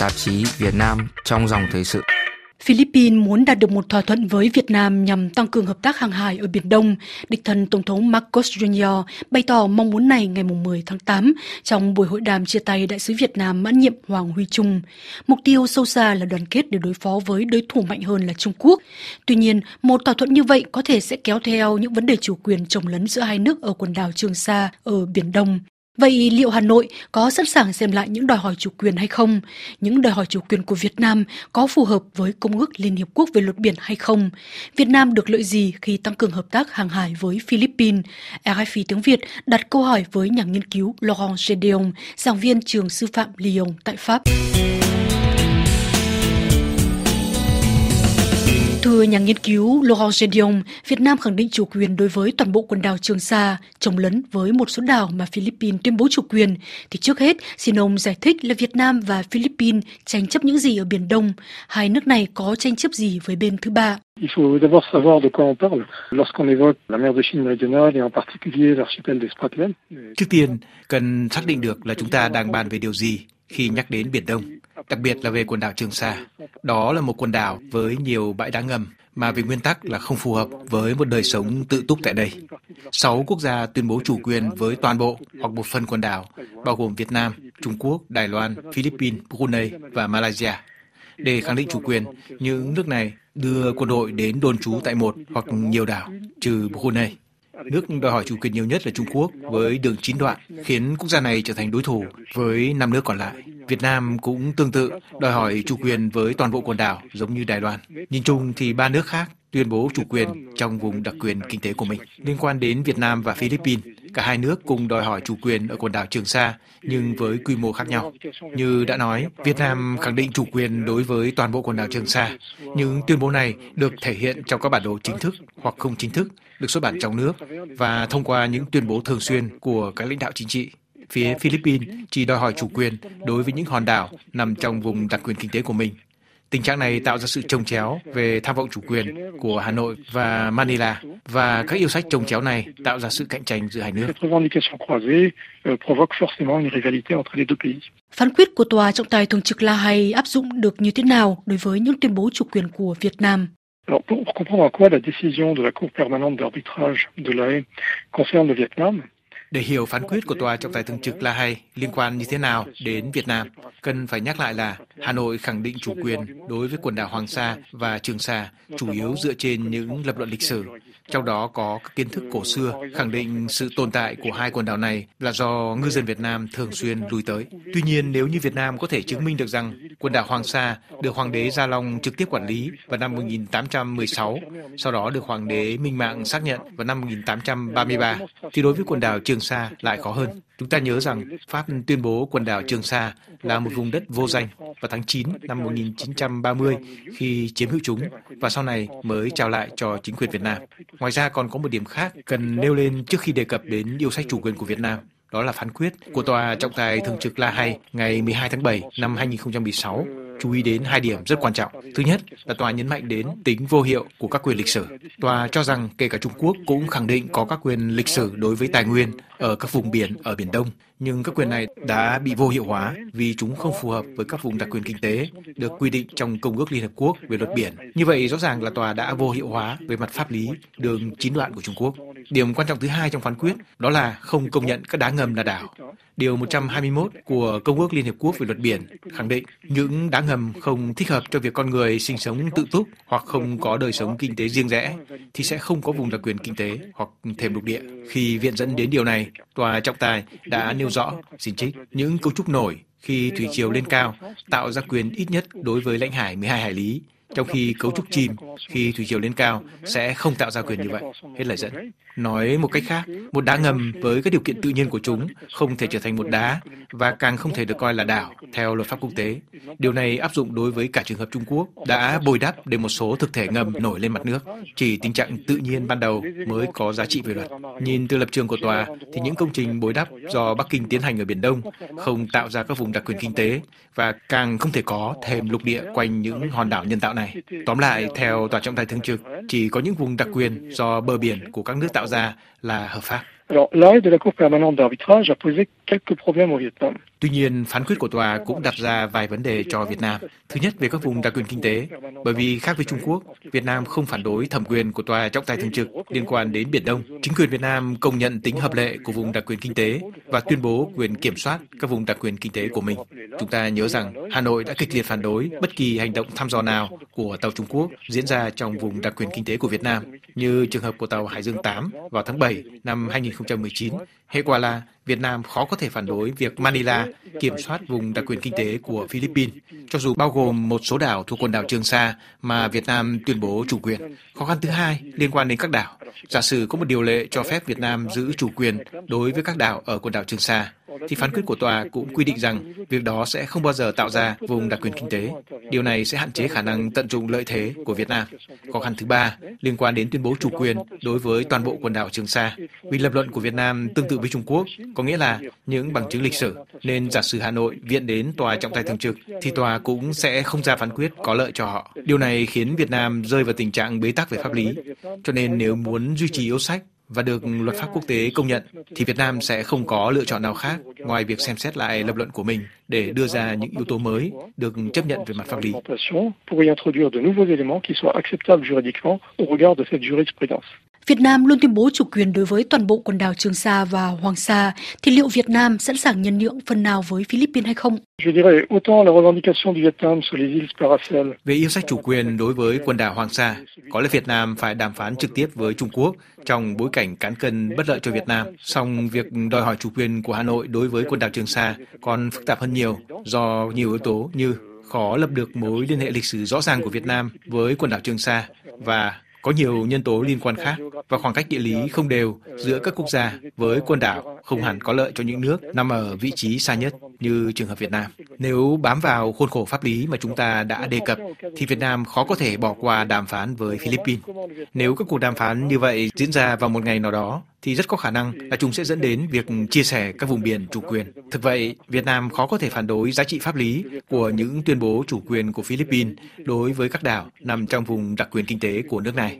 tạp chí Việt Nam trong dòng thời sự. Philippines muốn đạt được một thỏa thuận với Việt Nam nhằm tăng cường hợp tác hàng hải ở Biển Đông. Địch thân Tổng thống Marcos Jr. bày tỏ mong muốn này ngày 10 tháng 8 trong buổi hội đàm chia tay Đại sứ Việt Nam mãn nhiệm Hoàng Huy Trung. Mục tiêu sâu xa là đoàn kết để đối phó với đối thủ mạnh hơn là Trung Quốc. Tuy nhiên, một thỏa thuận như vậy có thể sẽ kéo theo những vấn đề chủ quyền trồng lấn giữa hai nước ở quần đảo Trường Sa ở Biển Đông. Vậy liệu Hà Nội có sẵn sàng xem lại những đòi hỏi chủ quyền hay không? Những đòi hỏi chủ quyền của Việt Nam có phù hợp với Công ước Liên Hiệp Quốc về luật biển hay không? Việt Nam được lợi gì khi tăng cường hợp tác hàng hải với Philippines? RFI tiếng Việt đặt câu hỏi với nhà nghiên cứu Laurent Gédéon, giảng viên trường sư phạm Lyon tại Pháp. Nhà nghiên cứu Laurent Gedeon, Việt Nam khẳng định chủ quyền đối với toàn bộ quần đảo Trường Sa, trồng lấn với một số đảo mà Philippines tuyên bố chủ quyền. Thì trước hết, xin ông giải thích là Việt Nam và Philippines tranh chấp những gì ở Biển Đông? Hai nước này có tranh chấp gì với bên thứ ba? Il faut d'abord savoir de quoi on parle lorsqu'on évoque la mer de Chine méridionale et en particulier l'archipel des Spratlen. Trước tiên, cần xác định được là chúng ta đang bàn về điều gì khi nhắc đến Biển Đông đặc biệt là về quần đảo Trường Sa. Đó là một quần đảo với nhiều bãi đá ngầm mà về nguyên tắc là không phù hợp với một đời sống tự túc tại đây. Sáu quốc gia tuyên bố chủ quyền với toàn bộ hoặc một phần quần đảo, bao gồm Việt Nam, Trung Quốc, Đài Loan, Philippines, Brunei và Malaysia. Để khẳng định chủ quyền, những nước này đưa quân đội đến đồn trú tại một hoặc nhiều đảo, trừ Brunei. Nước đòi hỏi chủ quyền nhiều nhất là Trung Quốc với đường chín đoạn, khiến quốc gia này trở thành đối thủ với năm nước còn lại. Việt Nam cũng tương tự đòi hỏi chủ quyền với toàn bộ quần đảo giống như Đài Loan. Nhìn chung thì ba nước khác tuyên bố chủ quyền trong vùng đặc quyền kinh tế của mình. Liên quan đến Việt Nam và Philippines, cả hai nước cùng đòi hỏi chủ quyền ở quần đảo Trường Sa nhưng với quy mô khác nhau. Như đã nói, Việt Nam khẳng định chủ quyền đối với toàn bộ quần đảo Trường Sa, nhưng tuyên bố này được thể hiện trong các bản đồ chính thức hoặc không chính thức được xuất bản trong nước và thông qua những tuyên bố thường xuyên của các lãnh đạo chính trị phía Philippines chỉ đòi hỏi chủ quyền đối với những hòn đảo nằm trong vùng đặc quyền kinh tế của mình. Tình trạng này tạo ra sự trồng chéo về tham vọng chủ quyền của Hà Nội và Manila và các yêu sách trồng chéo này tạo ra sự cạnh tranh giữa hai nước. Phán quyết của tòa trọng tài thường trực La Hay áp dụng được như thế nào đối với những tuyên bố chủ quyền của Việt Nam? Alors, pour, comprendre en quoi la décision de la Cour permanente d'arbitrage de la Haye concerne le Vietnam, để hiểu phán quyết của Tòa trọng tài thường trực La Hay liên quan như thế nào đến Việt Nam, cần phải nhắc lại là Hà Nội khẳng định chủ quyền đối với quần đảo Hoàng Sa và Trường Sa chủ yếu dựa trên những lập luận lịch sử, trong đó có các kiến thức cổ xưa khẳng định sự tồn tại của hai quần đảo này là do ngư dân Việt Nam thường xuyên lui tới. Tuy nhiên, nếu như Việt Nam có thể chứng minh được rằng quần đảo Hoàng Sa được Hoàng đế Gia Long trực tiếp quản lý vào năm 1816, sau đó được Hoàng đế Minh Mạng xác nhận vào năm 1833, thì đối với quần đảo Trường Sa lại khó hơn. Chúng ta nhớ rằng Pháp tuyên bố quần đảo Trường Sa là một vùng đất vô danh vào tháng 9 năm 1930 khi chiếm hữu chúng và sau này mới trao lại cho chính quyền Việt Nam. Ngoài ra còn có một điểm khác cần nêu lên trước khi đề cập đến yêu sách chủ quyền của Việt Nam. Đó là phán quyết của Tòa trọng tài thường trực La Hay ngày 12 tháng 7 năm 2016 chú ý đến hai điểm rất quan trọng. Thứ nhất là tòa nhấn mạnh đến tính vô hiệu của các quyền lịch sử. Tòa cho rằng kể cả Trung Quốc cũng khẳng định có các quyền lịch sử đối với tài nguyên ở các vùng biển ở Biển Đông, nhưng các quyền này đã bị vô hiệu hóa vì chúng không phù hợp với các vùng đặc quyền kinh tế được quy định trong Công ước Liên Hợp Quốc về luật biển. Như vậy rõ ràng là tòa đã vô hiệu hóa về mặt pháp lý đường chín đoạn của Trung Quốc. Điểm quan trọng thứ hai trong phán quyết đó là không công nhận các đá ngầm là đảo. Điều 121 của Công ước Liên Hiệp Quốc về luật biển khẳng định những đá ngầm không thích hợp cho việc con người sinh sống tự túc hoặc không có đời sống kinh tế riêng rẽ thì sẽ không có vùng đặc quyền kinh tế hoặc thềm lục địa. Khi viện dẫn đến điều này, tòa trọng tài đã nêu rõ, xin trích, những cấu trúc nổi khi thủy triều lên cao tạo ra quyền ít nhất đối với lãnh hải 12 hải lý trong khi cấu trúc chìm khi thủy triều lên cao sẽ không tạo ra quyền như vậy. Hết lời dẫn. Nói một cách khác, một đá ngầm với các điều kiện tự nhiên của chúng không thể trở thành một đá và càng không thể được coi là đảo theo luật pháp quốc tế. Điều này áp dụng đối với cả trường hợp Trung Quốc đã bồi đắp để một số thực thể ngầm nổi lên mặt nước. Chỉ tình trạng tự nhiên ban đầu mới có giá trị về luật. Nhìn từ lập trường của tòa thì những công trình bồi đắp do Bắc Kinh tiến hành ở Biển Đông không tạo ra các vùng đặc quyền kinh tế và càng không thể có thêm lục địa quanh những hòn đảo nhân tạo này. Tóm lại, theo tòa trọng tài thường trực, chỉ có những vùng đặc quyền do bờ biển của các nước tạo ra là hợp pháp. Alors, l'arrêt de la Cour permanente d'arbitrage a posé quelques problèmes au Vietnam. Tuy nhiên, phán quyết của tòa cũng đặt ra vài vấn đề cho Việt Nam. Thứ nhất về các vùng đặc quyền kinh tế, bởi vì khác với Trung Quốc, Việt Nam không phản đối thẩm quyền của tòa trọng tài thường trực liên quan đến Biển Đông. Chính quyền Việt Nam công nhận tính hợp lệ của vùng đặc quyền kinh tế và tuyên bố quyền kiểm soát các vùng đặc quyền kinh tế của mình. Chúng ta nhớ rằng Hà Nội đã kịch liệt phản đối bất kỳ hành động thăm dò nào của tàu Trung Quốc diễn ra trong vùng đặc quyền kinh tế của Việt Nam, như trường hợp của tàu Hải Dương 8 vào tháng 7 năm 2019. Hệ quả là Việt Nam khó có thể phản đối việc Manila kiểm soát vùng đặc quyền kinh tế của Philippines, cho dù bao gồm một số đảo thuộc quần đảo Trường Sa mà Việt Nam tuyên bố chủ quyền. Khó khăn thứ hai liên quan đến các đảo. Giả sử có một điều lệ cho phép Việt Nam giữ chủ quyền đối với các đảo ở quần đảo Trường Sa, thì phán quyết của tòa cũng quy định rằng việc đó sẽ không bao giờ tạo ra vùng đặc quyền kinh tế. Điều này sẽ hạn chế khả năng tận dụng lợi thế của Việt Nam. Khó khăn thứ ba liên quan đến tuyên bố chủ quyền đối với toàn bộ quần đảo Trường Sa. Vì lập luận của Việt Nam tương tự với Trung Quốc, có nghĩa là những bằng chứng lịch sử, nên giả sử Hà Nội viện đến tòa trọng tài thường trực, thì tòa cũng sẽ không ra phán quyết có lợi cho họ. Điều này khiến Việt Nam rơi vào tình trạng bế tắc về pháp lý. Cho nên nếu muốn duy trì yếu sách và được luật pháp quốc tế công nhận, thì Việt Nam sẽ không có lựa chọn nào khác ngoài việc xem xét lại lập luận của mình để đưa ra những yếu tố mới được chấp nhận về mặt pháp lý. Việt Nam luôn tuyên bố chủ quyền đối với toàn bộ quần đảo Trường Sa và Hoàng Sa, thì liệu Việt Nam sẵn sàng nhân nhượng phần nào với Philippines hay không? Về yêu sách chủ quyền đối với quần đảo Hoàng Sa, có lẽ Việt Nam phải đàm phán trực tiếp với Trung Quốc trong bối cảnh cán cân bất lợi cho Việt Nam. Song việc đòi hỏi chủ quyền của Hà Nội đối với quần đảo Trường Sa còn phức tạp hơn nhiều do nhiều yếu tố như khó lập được mối liên hệ lịch sử rõ ràng của Việt Nam với quần đảo Trường Sa và có nhiều nhân tố liên quan khác và khoảng cách địa lý không đều giữa các quốc gia với quần đảo không hẳn có lợi cho những nước nằm ở vị trí xa nhất như trường hợp Việt Nam. Nếu bám vào khuôn khổ pháp lý mà chúng ta đã đề cập thì Việt Nam khó có thể bỏ qua đàm phán với Philippines. Nếu các cuộc đàm phán như vậy diễn ra vào một ngày nào đó thì rất có khả năng là chúng sẽ dẫn đến việc chia sẻ các vùng biển chủ quyền. Thực vậy, Việt Nam khó có thể phản đối giá trị pháp lý của những tuyên bố chủ quyền của Philippines đối với các đảo nằm trong vùng đặc quyền kinh tế của nước này,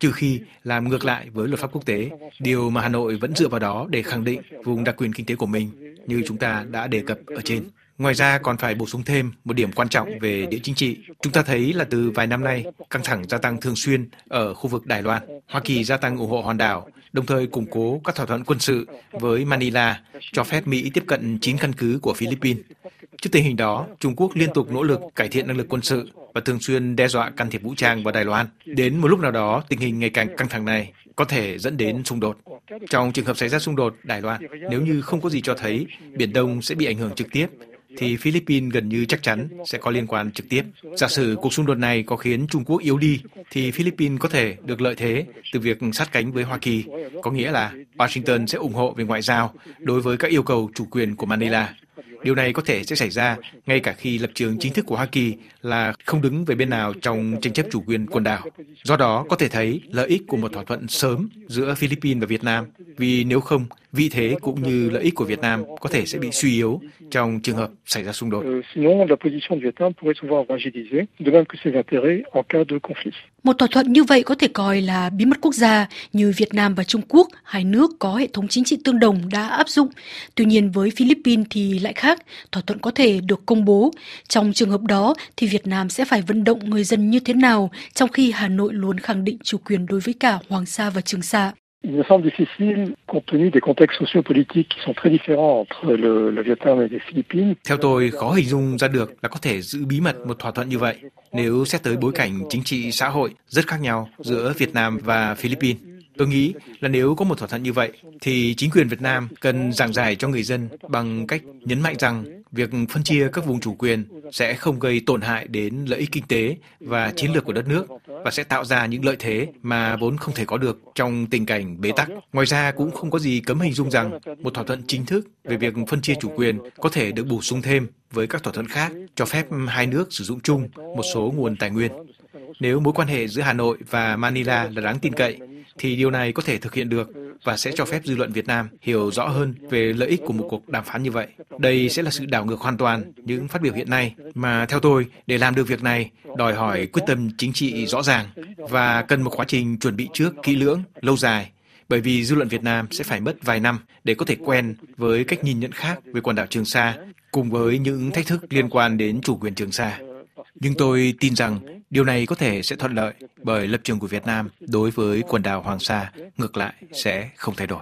trừ khi làm ngược lại với luật pháp quốc tế, điều mà Hà Nội vẫn dựa vào đó để khẳng định vùng đặc quyền kinh tế của mình, như chúng ta đã đề cập ở trên. Ngoài ra còn phải bổ sung thêm một điểm quan trọng về địa chính trị. Chúng ta thấy là từ vài năm nay, căng thẳng gia tăng thường xuyên ở khu vực Đài Loan. Hoa Kỳ gia tăng ủng hộ hòn đảo, đồng thời củng cố các thỏa thuận quân sự với Manila, cho phép Mỹ tiếp cận 9 căn cứ của Philippines. Trước tình hình đó, Trung Quốc liên tục nỗ lực cải thiện năng lực quân sự và thường xuyên đe dọa can thiệp vũ trang vào Đài Loan. Đến một lúc nào đó, tình hình ngày càng căng thẳng này có thể dẫn đến xung đột. Trong trường hợp xảy ra xung đột Đài Loan, nếu như không có gì cho thấy Biển Đông sẽ bị ảnh hưởng trực tiếp, thì Philippines gần như chắc chắn sẽ có liên quan trực tiếp. Giả sử cuộc xung đột này có khiến Trung Quốc yếu đi, thì Philippines có thể được lợi thế từ việc sát cánh với Hoa Kỳ, có nghĩa là Washington sẽ ủng hộ về ngoại giao đối với các yêu cầu chủ quyền của Manila. Điều này có thể sẽ xảy ra ngay cả khi lập trường chính thức của Hoa Kỳ là không đứng về bên nào trong tranh chấp chủ quyền quần đảo. Do đó, có thể thấy lợi ích của một thỏa thuận sớm giữa Philippines và Việt Nam, vì nếu không, vị thế cũng như lợi ích của Việt Nam có thể sẽ bị suy yếu trong trường hợp xảy ra xung đột. Một thỏa thuận như vậy có thể coi là bí mật quốc gia như Việt Nam và Trung Quốc, hai nước có hệ thống chính trị tương đồng đã áp dụng. Tuy nhiên với Philippines thì lại khác, thỏa thuận có thể được công bố. Trong trường hợp đó thì Việt Nam sẽ phải vận động người dân như thế nào trong khi Hà Nội luôn khẳng định chủ quyền đối với cả Hoàng Sa và Trường Sa. Il me semble difficile, compte tenu des contextes sociopolitiques qui sont très différents entre le, le Vietnam et les Philippines. Theo tôi, khó hình dung ra được là có thể giữ bí mật một thỏa thuận như vậy nếu xét tới bối cảnh chính trị xã hội rất khác nhau giữa Việt Nam và Philippines. Tôi nghĩ là nếu có một thỏa thuận như vậy, thì chính quyền Việt Nam cần giảng giải cho người dân bằng cách nhấn mạnh rằng việc phân chia các vùng chủ quyền sẽ không gây tổn hại đến lợi ích kinh tế và chiến lược của đất nước và sẽ tạo ra những lợi thế mà vốn không thể có được trong tình cảnh bế tắc. Ngoài ra cũng không có gì cấm hình dung rằng một thỏa thuận chính thức về việc phân chia chủ quyền có thể được bổ sung thêm với các thỏa thuận khác cho phép hai nước sử dụng chung một số nguồn tài nguyên. Nếu mối quan hệ giữa Hà Nội và Manila là đáng tin cậy, thì điều này có thể thực hiện được và sẽ cho phép dư luận Việt Nam hiểu rõ hơn về lợi ích của một cuộc đàm phán như vậy. Đây sẽ là sự đảo ngược hoàn toàn những phát biểu hiện nay mà theo tôi để làm được việc này đòi hỏi quyết tâm chính trị rõ ràng và cần một quá trình chuẩn bị trước kỹ lưỡng, lâu dài bởi vì dư luận Việt Nam sẽ phải mất vài năm để có thể quen với cách nhìn nhận khác về quần đảo Trường Sa, cùng với những thách thức liên quan đến chủ quyền Trường Sa. Nhưng tôi tin rằng điều này có thể sẽ thuận lợi bởi lập trường của Việt Nam đối với quần đảo Hoàng Sa ngược lại sẽ không thay đổi.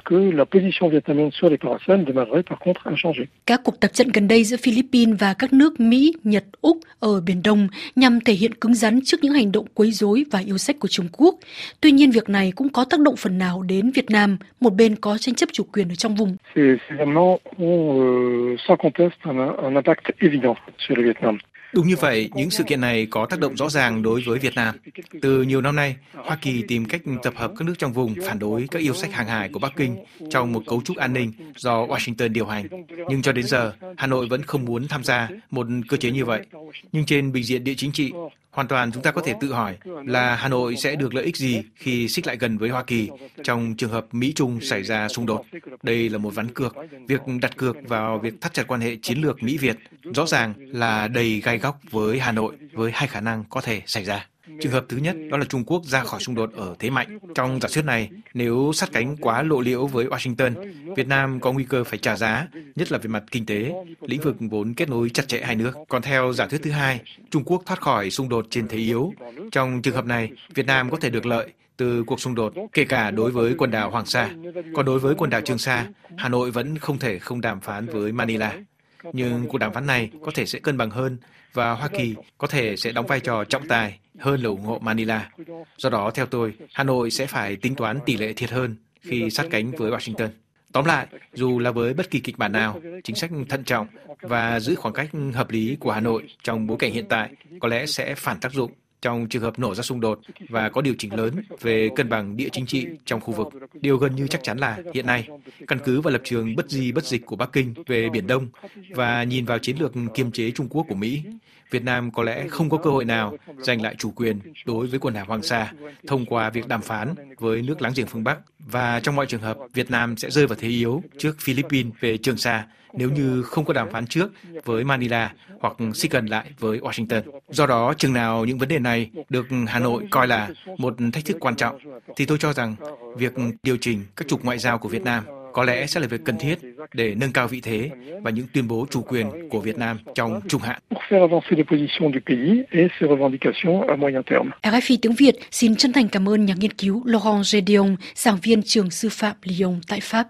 Các cuộc tập trận gần đây giữa Philippines và các nước Mỹ, Nhật, Úc ở Biển Đông nhằm thể hiện cứng rắn trước những hành động quấy rối và yêu sách của Trung Quốc. Tuy nhiên, việc này cũng có tác động phần nào đến Việt Nam, một bên có tranh chấp chủ quyền ở trong vùng. Đúng như vậy, những sự kiện này có tác động rõ ràng đối với Việt Nam. Từ nhiều năm nay, Hoa Kỳ tìm cách tập hợp các nước trong vùng phản đối các yêu sách hàng hải của Bắc Kinh trong một cấu trúc an ninh do Washington điều hành. Nhưng cho đến giờ, Hà Nội vẫn không muốn tham gia một cơ chế như vậy. Nhưng trên bình diện địa chính trị, Hoàn toàn chúng ta có thể tự hỏi là Hà Nội sẽ được lợi ích gì khi xích lại gần với Hoa Kỳ trong trường hợp Mỹ-Trung xảy ra xung đột. Đây là một ván cược. Việc đặt cược vào việc thắt chặt quan hệ chiến lược Mỹ-Việt rõ ràng là đầy gai góc với Hà Nội, với hai khả năng có thể xảy ra. Trường hợp thứ nhất đó là Trung Quốc ra khỏi xung đột ở thế mạnh. Trong giả thuyết này, nếu sát cánh quá lộ liễu với Washington, Việt Nam có nguy cơ phải trả giá, nhất là về mặt kinh tế, lĩnh vực vốn kết nối chặt chẽ hai nước. Còn theo giả thuyết thứ hai, Trung Quốc thoát khỏi xung đột trên thế yếu. Trong trường hợp này, Việt Nam có thể được lợi từ cuộc xung đột, kể cả đối với quần đảo Hoàng Sa. Còn đối với quần đảo Trường Sa, Hà Nội vẫn không thể không đàm phán với Manila. Nhưng cuộc đàm phán này có thể sẽ cân bằng hơn và Hoa Kỳ có thể sẽ đóng vai trò trọng tài hơn là ủng hộ Manila. Do đó, theo tôi, Hà Nội sẽ phải tính toán tỷ lệ thiệt hơn khi sát cánh với Washington. Tóm lại, dù là với bất kỳ kịch bản nào, chính sách thận trọng và giữ khoảng cách hợp lý của Hà Nội trong bối cảnh hiện tại có lẽ sẽ phản tác dụng trong trường hợp nổ ra xung đột và có điều chỉnh lớn về cân bằng địa chính trị trong khu vực. Điều gần như chắc chắn là hiện nay, căn cứ vào lập trường bất di bất dịch của Bắc Kinh về Biển Đông và nhìn vào chiến lược kiềm chế Trung Quốc của Mỹ, Việt Nam có lẽ không có cơ hội nào giành lại chủ quyền đối với quần đảo Hoàng Sa thông qua việc đàm phán với nước láng giềng phương Bắc và trong mọi trường hợp Việt Nam sẽ rơi vào thế yếu trước Philippines về Trường Sa nếu như không có đàm phán trước với Manila hoặc xích gần lại với Washington. Do đó, chừng nào những vấn đề này được Hà Nội coi là một thách thức quan trọng, thì tôi cho rằng việc điều chỉnh các trục ngoại giao của Việt Nam có lẽ sẽ là việc cần thiết để nâng cao vị thế và những tuyên bố chủ quyền của Việt Nam trong trung hạn. RFI tiếng Việt xin chân thành cảm ơn nhà nghiên cứu Laurent Gédion, giảng viên trường sư phạm Lyon tại Pháp.